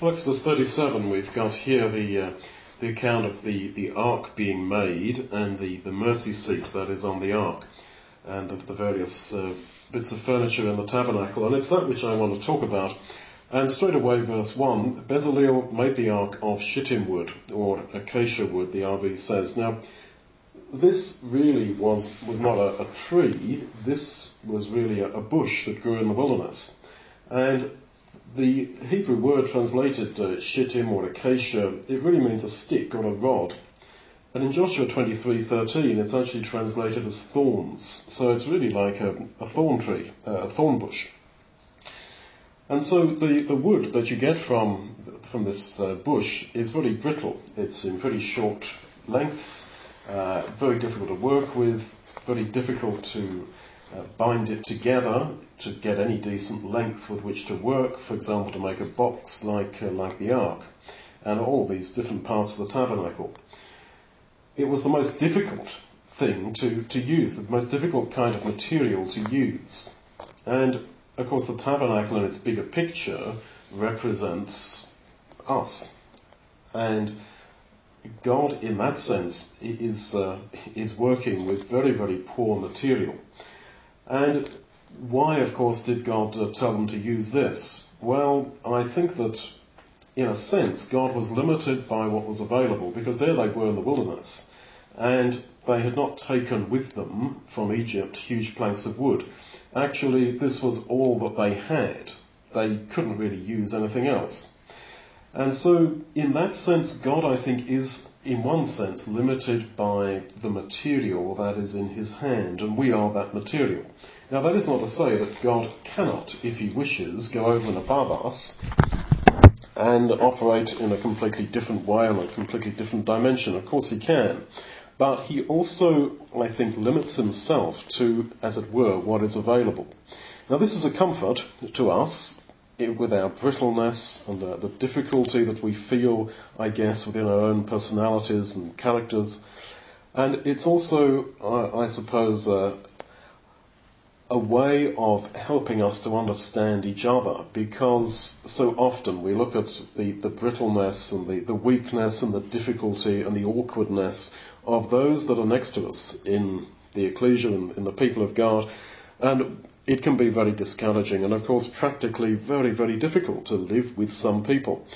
Well, Exodus 37, we've got here the, uh, the account of the, the ark being made and the, the mercy seat that is on the ark and the, various uh, bits of furniture in the tabernacle. And it's that which I want to talk about. And straight away, verse 1, Bezaleel made the ark of shittim wood, or acacia wood, the RV says. Now, this really was, was not a, a tree, this was really a, a bush that grew in the wilderness. And the Hebrew word translated uh, shittim or acacia, it really means a stick or a rod. And in Joshua 23:13, it's actually translated as thorns. So it's really like a, a thorn tree, uh, a thorn bush. And so the, the wood that you get from from this uh, bush is very brittle. It's in pretty short lengths, uh, very difficult to work with, very difficult to uh, bind it together to get any decent length with which to work, for example, to make a box like, uh, like the ark, and all these different parts of the tabernacle. It was the most difficult thing to, to use, the most difficult kind of material to use. And of course the tabernacle in its bigger picture represents us. And God in that sense is, uh, is working with very, very poor material. And why, of course, did God uh, tell them to use this? Well, I think that in a sense, God was limited by what was available because there they were in the wilderness and they had not taken with them from Egypt huge planks of wood. Actually, this was all that they had. They couldn't really use anything else. And so, in that sense, God, I think, is, in one sense, limited by the material that is in his hand, and we are that material. Now, that is not to say that God cannot, if he wishes, go over and above us and operate in a completely different way, in a completely different dimension. Of course, he can. But he also, I think, limits himself to, as it were, what is available. Now, this is a comfort to us with our brittleness and the, the, difficulty that we feel, I guess, within our own personalities and characters. And it's also, I, I suppose, uh, a way of helping us to understand each other because so often we look at the, the brittleness and the, the weakness and the difficulty and the awkwardness of those that are next to us in the ecclesia and in the people of God and it can be very discouraging and of course practically very, very difficult to live with some people.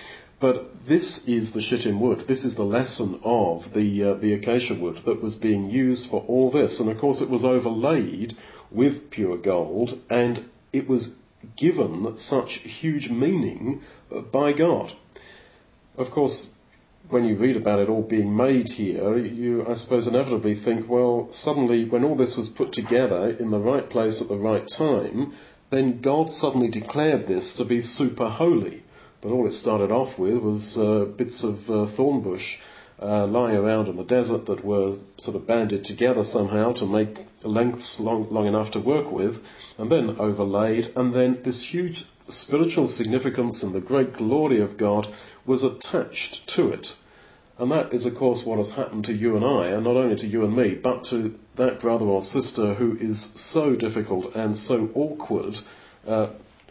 But this is the shittim wood. This is the lesson of the uh, the acacia wood that was being used for all this, and of course it was overlaid with pure gold, and it was given such huge meaning by God. Of course, when you read about it all being made here, you, I suppose, inevitably think, well, suddenly when all this was put together in the right place at the right time, then God suddenly declared this to be super holy. But all it started off with was uh, bits of uh, thorn bush uh, lying around in the desert that were sort of banded together somehow to make lengths long, long enough to work with, and then overlaid, and then this huge spiritual significance and the great glory of God was attached to it. And that is of course what has happened to you and I, and not only to you and me, but to that brother or sister who is so difficult and so awkward, uh,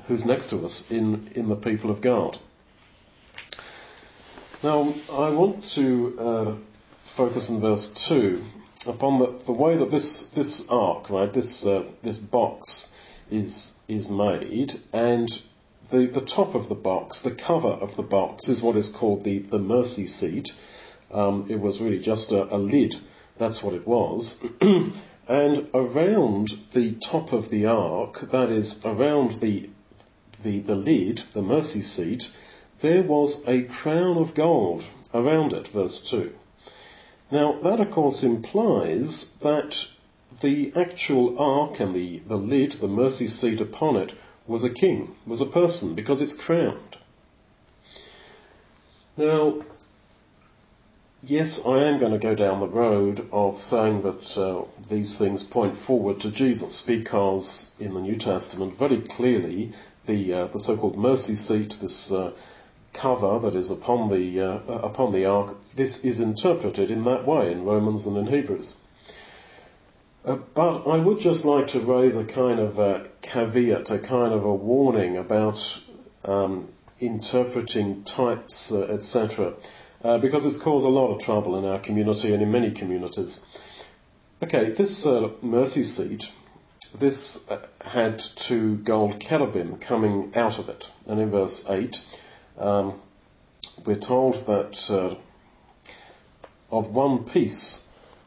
who's next to us in, in the people of God. Now, I want to uh, focus in verse 2 upon the, the way that this, this ark, right, this, uh, this box is, is made, and the, the top of the box, the cover of the box, is what is called the, the mercy seat. Um, it was really just a, a lid. That's what it was. and around the top of the ark, that is around the, the, the lid, the mercy seat, there was a crown of gold around it, verse 2. Now that of course implies that the actual ark and the, the lid, the mercy seat upon it, was a king, was a person, because it's crowned. Now, yes, I am going to go down the road of saying that uh, these things point forward to Jesus, because in the New Testament, very clearly, the uh, the so-called mercy seat, this uh, cover that is upon the uh, upon the ark, this is interpreted in that way in Romans and in Hebrews. Uh, but I would just like to raise a kind of a caveat, a kind of a warning about um, interpreting types, uh, etc., uh, because it's caused a lot of trouble in our community and in many communities. Okay, this uh, mercy seat, this uh, had two gold cherubim coming out of it, and in verse 8, um, we're told that of one piece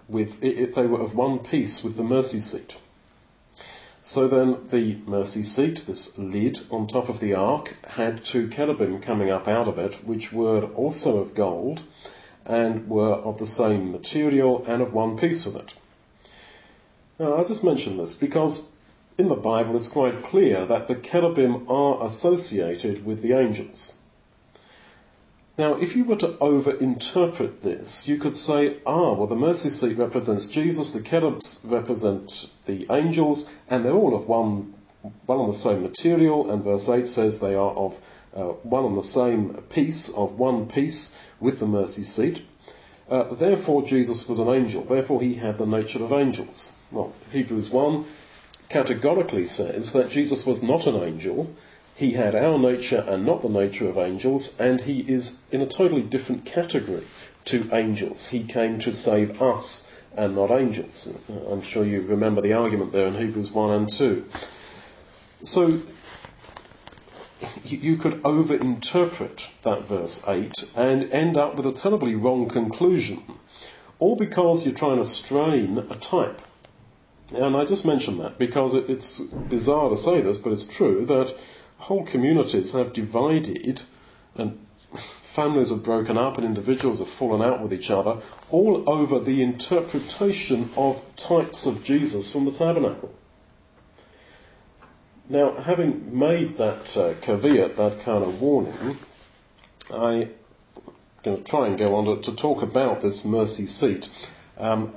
with, it, it, they were of one piece with the mercy seat. So then the mercy seat, this lid on top of the ark, had two cherubim coming up out of it, which were also of gold and were of the same material and of one piece with it. Now I just mention this because in the Bible it's quite clear that the cherubim are associated with the angels. Now, if you were to over-interpret this, you could say, ah, well, the mercy seat represents Jesus, the cherubs represent the angels, and they're all of one, one and the same material, and verse 8 says they are of uh, one and the same piece, of one piece with the mercy seat. Uh, therefore, Jesus was an angel. Therefore, he had the nature of angels. Well, Hebrews 1 categorically says that Jesus was not an angel, he had our nature and not the nature of angels, and he is in a totally different category to angels. He came to save us and not angels. I'm sure you remember the argument there in Hebrews 1 and 2. So, you could overinterpret that verse 8 and end up with a terribly wrong conclusion, all because you're trying to strain a type. And I just mention that because it's bizarre to say this, but it's true that whole communities have divided and families have broken up and individuals have fallen out with each other all over the interpretation of types of Jesus from the tabernacle. Now, having made that uh, caveat, that kind of warning, I'm going to try and go on to, to talk about this mercy seat um,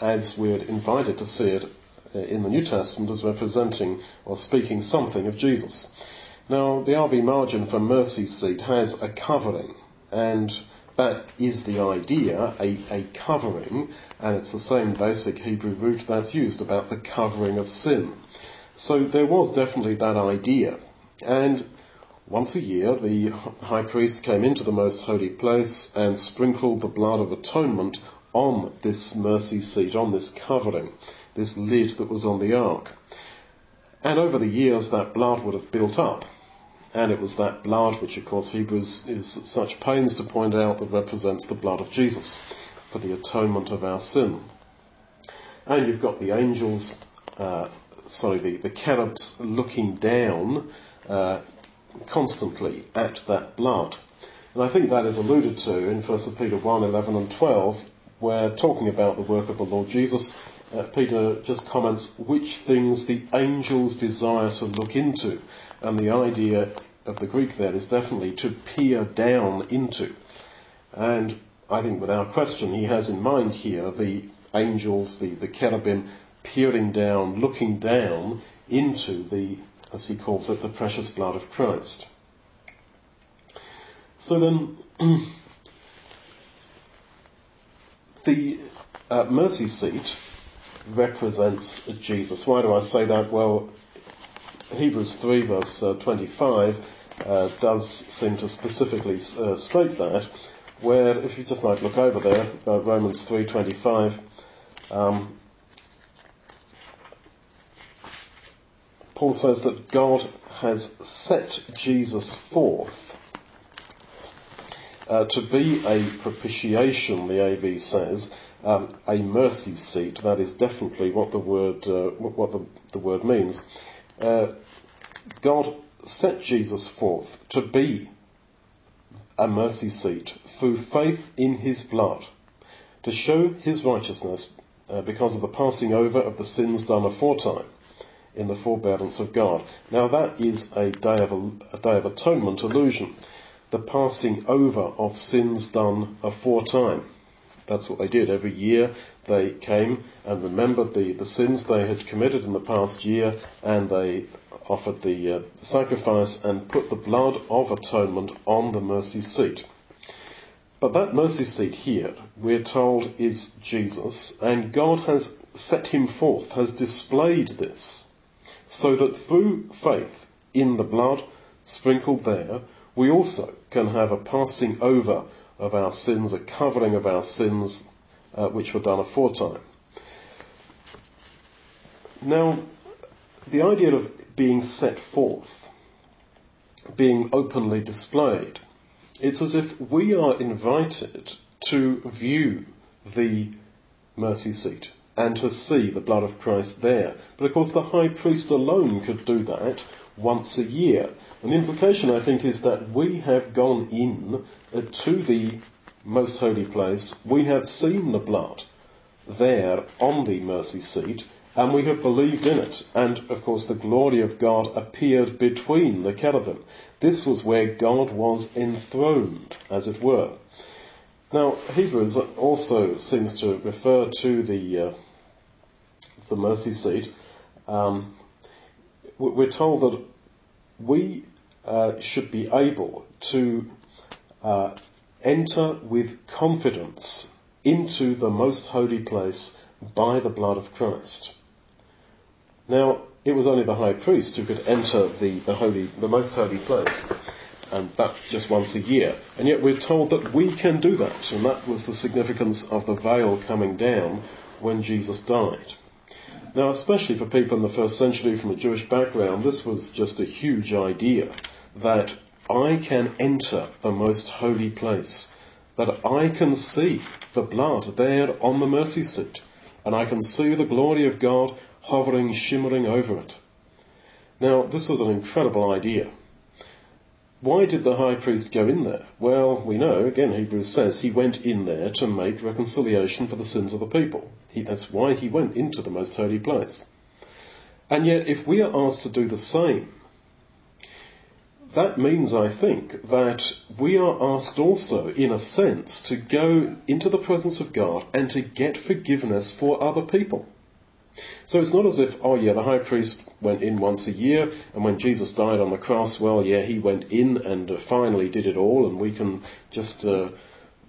as we're invited to see it in the New Testament as representing or speaking something of Jesus. Now, the RV margin for mercy seat has a covering, and that is the idea, a, a covering, and it's the same basic Hebrew root that's used about the covering of sin. So there was definitely that idea. And once a year, the high priest came into the most holy place and sprinkled the blood of atonement on this mercy seat, on this covering, this lid that was on the ark. And over the years, that blood would have built up and it was that blood, which of course Hebrews is at such pains to point out, that represents the blood of Jesus for the atonement of our sin. And you've got the angels, uh, sorry, the, the cherubs looking down uh, constantly at that blood. And I think that is alluded to in 1 Peter 1, 11 and 12, where talking about the work of the Lord Jesus, uh, Peter just comments which things the angels desire to look into. And the idea of the Greek there is definitely to peer down into. And I think without question he has in mind here the angels, the, the cherubim peering down, looking down into the, as he calls it, the precious blood of Christ. So then, the uh, mercy seat represents Jesus. Why do I say that? Well, Hebrews 3 verse uh, 25 uh, does seem to specifically uh, state that, where if you just like look over there, uh, Romans 3.25, um, Paul says that God has set Jesus forth uh, to be a propitiation, the AV says, um, a mercy seat. That is definitely what the word uh, what the, the word means. Uh, God set Jesus forth to be a mercy seat through faith in his blood, to show his righteousness uh, because of the passing over of the sins done aforetime in the forbearance of God. Now that is a day of, a, a day of atonement illusion. The passing over of sins done aforetime. That's what they did. Every year they came and remembered the, the sins they had committed in the past year and they offered the, uh, sacrifice and put the blood of atonement on the mercy seat. But that mercy seat here, we're told, is Jesus, and God has set him forth, has displayed this, so that through faith in the blood sprinkled there, we also can have a passing over of our sins, a covering of our sins uh, which were done aforetime. Now, the idea of being set forth, being openly displayed, it's as if we are invited to view the mercy seat and to see the blood of Christ there. But of course the high priest alone could do that once a year. And the implication I think is that we have gone in to the most holy place, we have seen the blood there on the mercy seat, and we have believed in it. And of course the glory of God appeared between the cherubim. This was where God was enthroned, as it were. Now, Hebrews also seems to refer to the uh, the mercy seat. Um, we're told that we uh, should be able to uh, enter with confidence into the most holy place by the blood of Christ. Now, it was only the high priest who could enter the, the holy, the most holy place, and that just once a year. And yet we're told that we can do that, and that was the significance of the veil coming down when Jesus died. Now, especially for people in the first century from a Jewish background, this was just a huge idea that I can enter the most holy place, that I can see the blood there on the mercy seat, and I can see the glory of God hovering, shimmering over it. Now, this was an incredible idea. Why did the high priest go in there? Well, we know, again, Hebrews says he went in there to make reconciliation for the sins of the people. He, that's why he went into the most holy place. And yet, if we are asked to do the same, that means, I think, that we are asked also, in a sense, to go into the presence of God and to get forgiveness for other people. So it's not as if, oh yeah, the high priest went in once a year, and when Jesus died on the cross, well, yeah, he went in and uh, finally did it all, and we can just uh,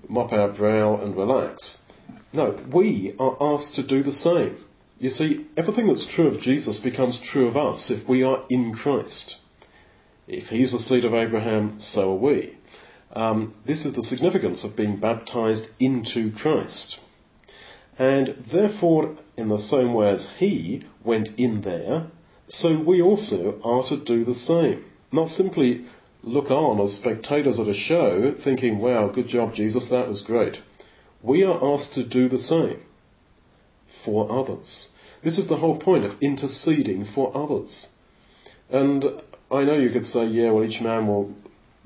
mop our brow and relax. No, we are asked to do the same. You see, everything that's true of Jesus becomes true of us if we are in Christ. If he's the seed of Abraham, so are we. Um, this is the significance of being baptized into Christ. And therefore, in the same way as he went in there, so we also are to do the same. Not simply look on as spectators at a show thinking, wow, good job Jesus, that was great. We are asked to do the same for others. This is the whole point of interceding for others. And I know you could say, yeah, well each man will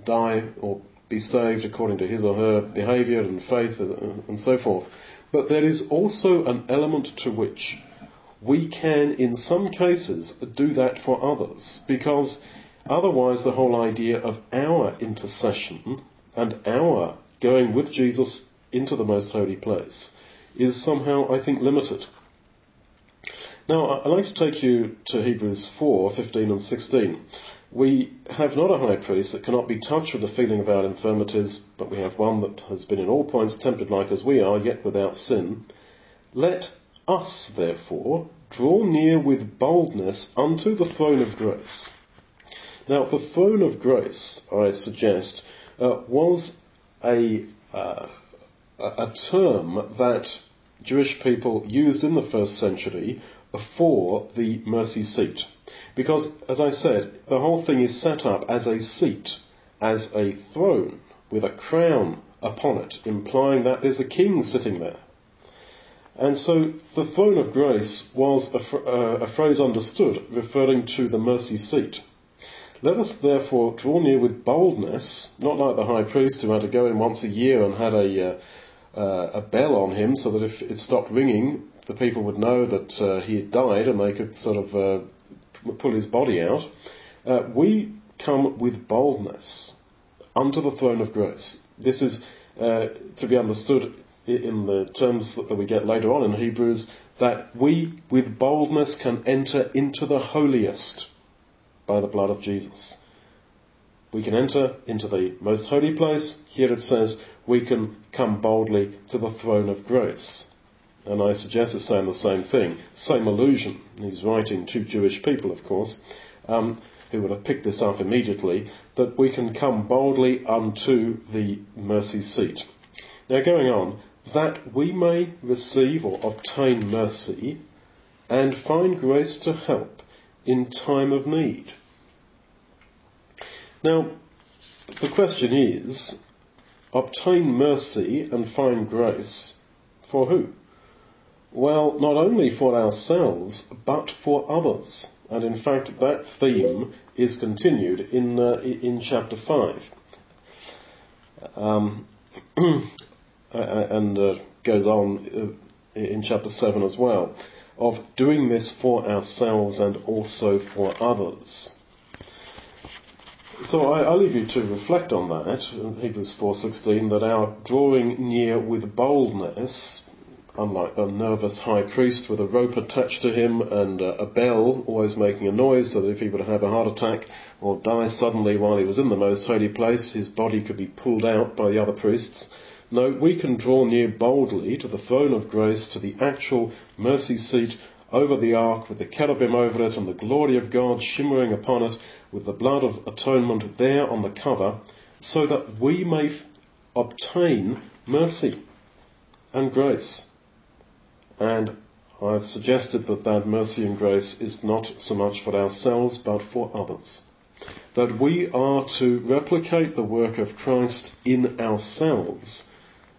die or be saved according to his or her behavior and faith and so forth. But there is also an element to which we can, in some cases, do that for others, because otherwise the whole idea of our intercession and our going with Jesus into the most holy place is somehow, I think, limited. Now, I'd like to take you to Hebrews 4, 15 and 16. We have not a high priest that cannot be touched with the feeling of our infirmities, but we have one that has been in all points tempted like as we are, yet without sin. Let us, therefore, draw near with boldness unto the throne of grace. Now, the throne of grace, I suggest, uh, was a, uh, a term that Jewish people used in the first century for the mercy seat. Because, as I said, the whole thing is set up as a seat, as a throne, with a crown upon it, implying that there's a king sitting there. And so the throne of grace was a, fr- uh, a, phrase understood referring to the mercy seat. Let us therefore draw near with boldness, not like the high priest who had to go in once a year and had a, uh, uh, a bell on him so that if it stopped ringing, the people would know that uh, he had died and they could sort of uh, pull his body out. Uh, we come with boldness unto the throne of grace. This is uh, to be understood in the terms that we get later on in Hebrews, that we with boldness can enter into the holiest by the blood of Jesus. We can enter into the most holy place. Here it says we can come boldly to the throne of grace. And I suggest it's saying the same thing, same allusion. He's writing to Jewish people, of course. Um, who would have picked this up immediately, that we can come boldly unto the mercy seat. Now going on, that we may receive or obtain mercy and find grace to help in time of need. Now, the question is, obtain mercy and find grace for who? Well, not only for ourselves, but for others. And in fact, that theme is continued in, uh, in chapter 5. Um, and uh, goes on uh, in chapter 7 as well, of doing this for ourselves and also for others. So I, leave you to reflect on that, Hebrews 4.16, that our drawing near with boldness, unlike the nervous high priest with a rope attached to him and uh, a bell always making a noise so that if he were to have a heart attack or die suddenly while he was in the most holy place, his body could be pulled out by the other priests. No, we can draw near boldly to the throne of grace, to the actual mercy seat over the ark with the cherubim over it and the glory of God shimmering upon it with the blood of atonement there on the cover so that we may f- obtain mercy and grace. And I've suggested that that mercy and grace is not so much for ourselves but for others. That we are to replicate the work of Christ in ourselves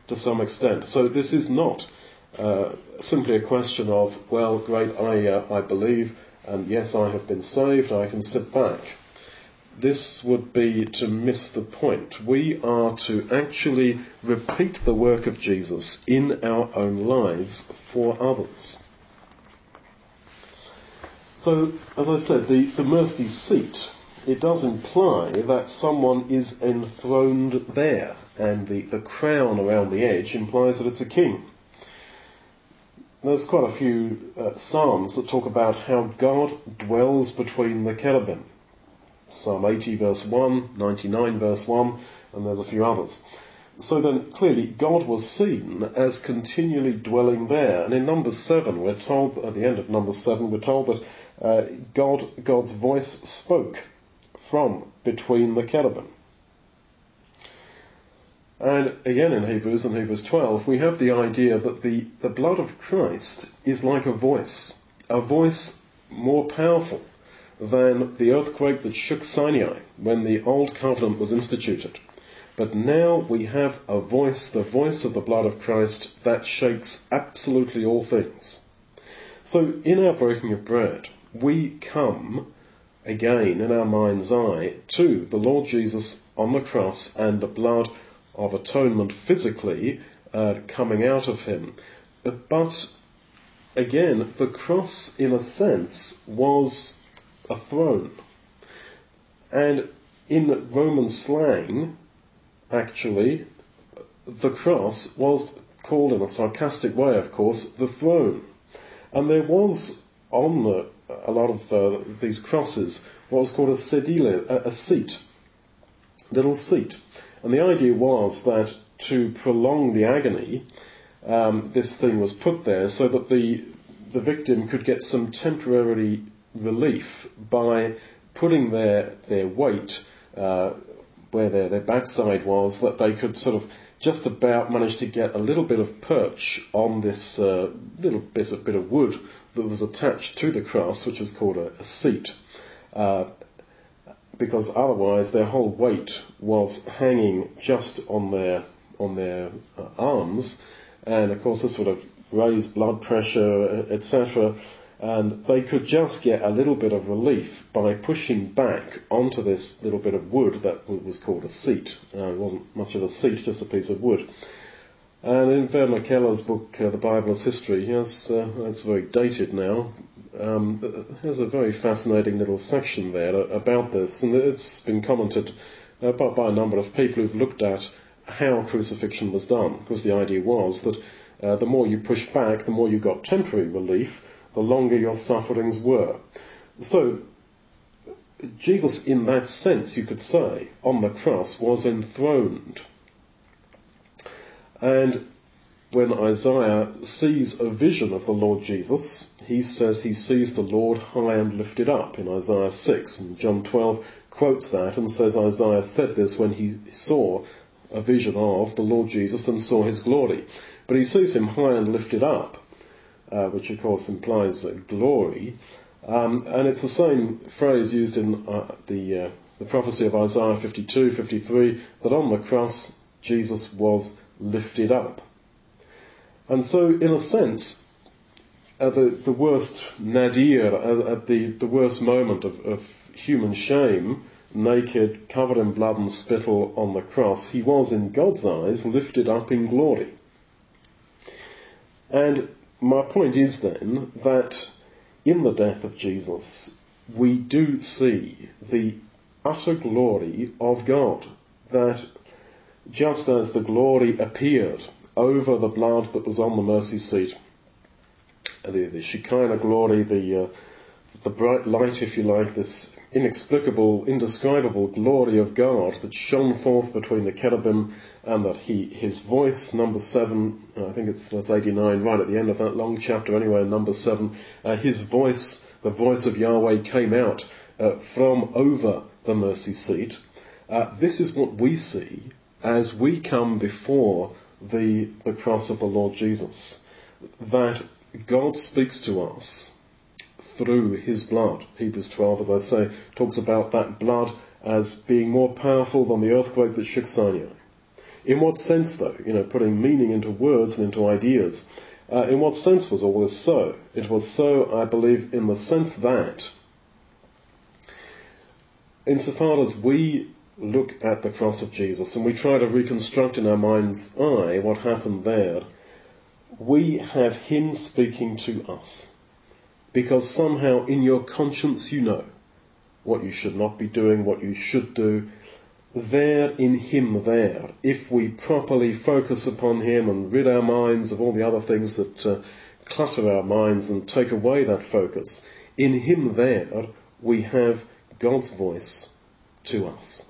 to some extent. So this is not uh, simply a question of, well, great, I, uh, I believe, and yes, I have been saved, I can sit back. This would be to miss the point. We are to actually repeat the work of Jesus in our own lives for others. So, as I said, the, the mercy seat, it does imply that someone is enthroned there, and the, the crown around the edge implies that it's a king. There's quite a few uh, psalms that talk about how God dwells between the cherubim. Psalm 80 verse 1, 99 verse 1, and there's a few others. So then clearly God was seen as continually dwelling there. And in Numbers 7 we're told, at the end of Numbers 7 we're told that uh, God, God's voice spoke from between the cherubim. And again in Hebrews and Hebrews 12, we have the idea that the, the blood of Christ is like a voice, a voice more powerful than the earthquake that shook Sinai when the old covenant was instituted. But now we have a voice, the voice of the blood of Christ, that shakes absolutely all things. So in our breaking of bread, we come again in our mind's eye to the Lord Jesus on the cross and the blood of atonement physically uh, coming out of him. But again, the cross, in a sense, was a throne. And in Roman slang, actually, the cross was called in a sarcastic way, of course, the throne. And there was on the, a lot of uh, these crosses what was called a sedile, a, a seat, little seat. And the idea was that to prolong the agony, um, this thing was put there so that the the victim could get some temporary relief by putting their their weight uh, where their their backside was, that they could sort of just about manage to get a little bit of perch on this uh, little bit of bit of wood that was attached to the cross, which was called a, a seat. Uh, because otherwise their whole weight was hanging just on their on their uh, arms, and of course this would have raised blood pressure, etc. And they could just get a little bit of relief by pushing back onto this little bit of wood that was called a seat. Uh, it wasn't much of a seat, just a piece of wood. And in Werner Keller's book, uh, The Bible as History, has, uh, it's very dated now, um, there's a very fascinating little section there about this, and it's been commented uh, by, a number of people who've looked at how crucifixion was done, because the idea was that uh, the more you push back, the more you got temporary relief, the longer your sufferings were. So, Jesus, in that sense, you could say, on the cross, was enthroned. And when Isaiah sees a vision of the Lord Jesus, he says he sees the Lord high and lifted up in Isaiah 6. And John 12 quotes that and says Isaiah said this when he saw a vision of the Lord Jesus and saw his glory. But he sees him high and lifted up, uh, which of course implies glory. Um, and it's the same phrase used in uh, the, uh, the prophecy of Isaiah 52, 53, that on the cross Jesus was lifted up. And so, in a sense, at the, the worst nadir, at, at the, the worst moment of, of human shame, naked, covered in blood and spittle on the cross, he was in God's eyes lifted up in glory. And my point is then that in the death of Jesus, we do see the utter glory of God. That just as the glory appeared over the blood that was on the mercy seat. The, the Shekinah glory, the, uh, the bright light, if you like, this inexplicable, indescribable glory of God that shone forth between the cherubim and that he, his voice, number seven, I think it's verse 89, right at the end of that long chapter anyway, number seven, uh, his voice, the voice of Yahweh came out uh, from over the mercy seat. Uh, this is what we see as we come before the, the cross of the Lord Jesus. That God speaks to us through his blood. Hebrews 12, as I say, talks about that blood as being more powerful than the earthquake that shook Sinai. In what sense though? You know, putting meaning into words and into ideas. Uh, in what sense was all this so? It was so, I believe, in the sense that insofar as we look at the cross of Jesus and we try to reconstruct in our mind's eye what happened there, we have Him speaking to us. Because somehow in your conscience you know what you should not be doing, what you should do. There in Him there, if we properly focus upon Him and rid our minds of all the other things that uh, clutter our minds and take away that focus, in Him there we have God's voice to us.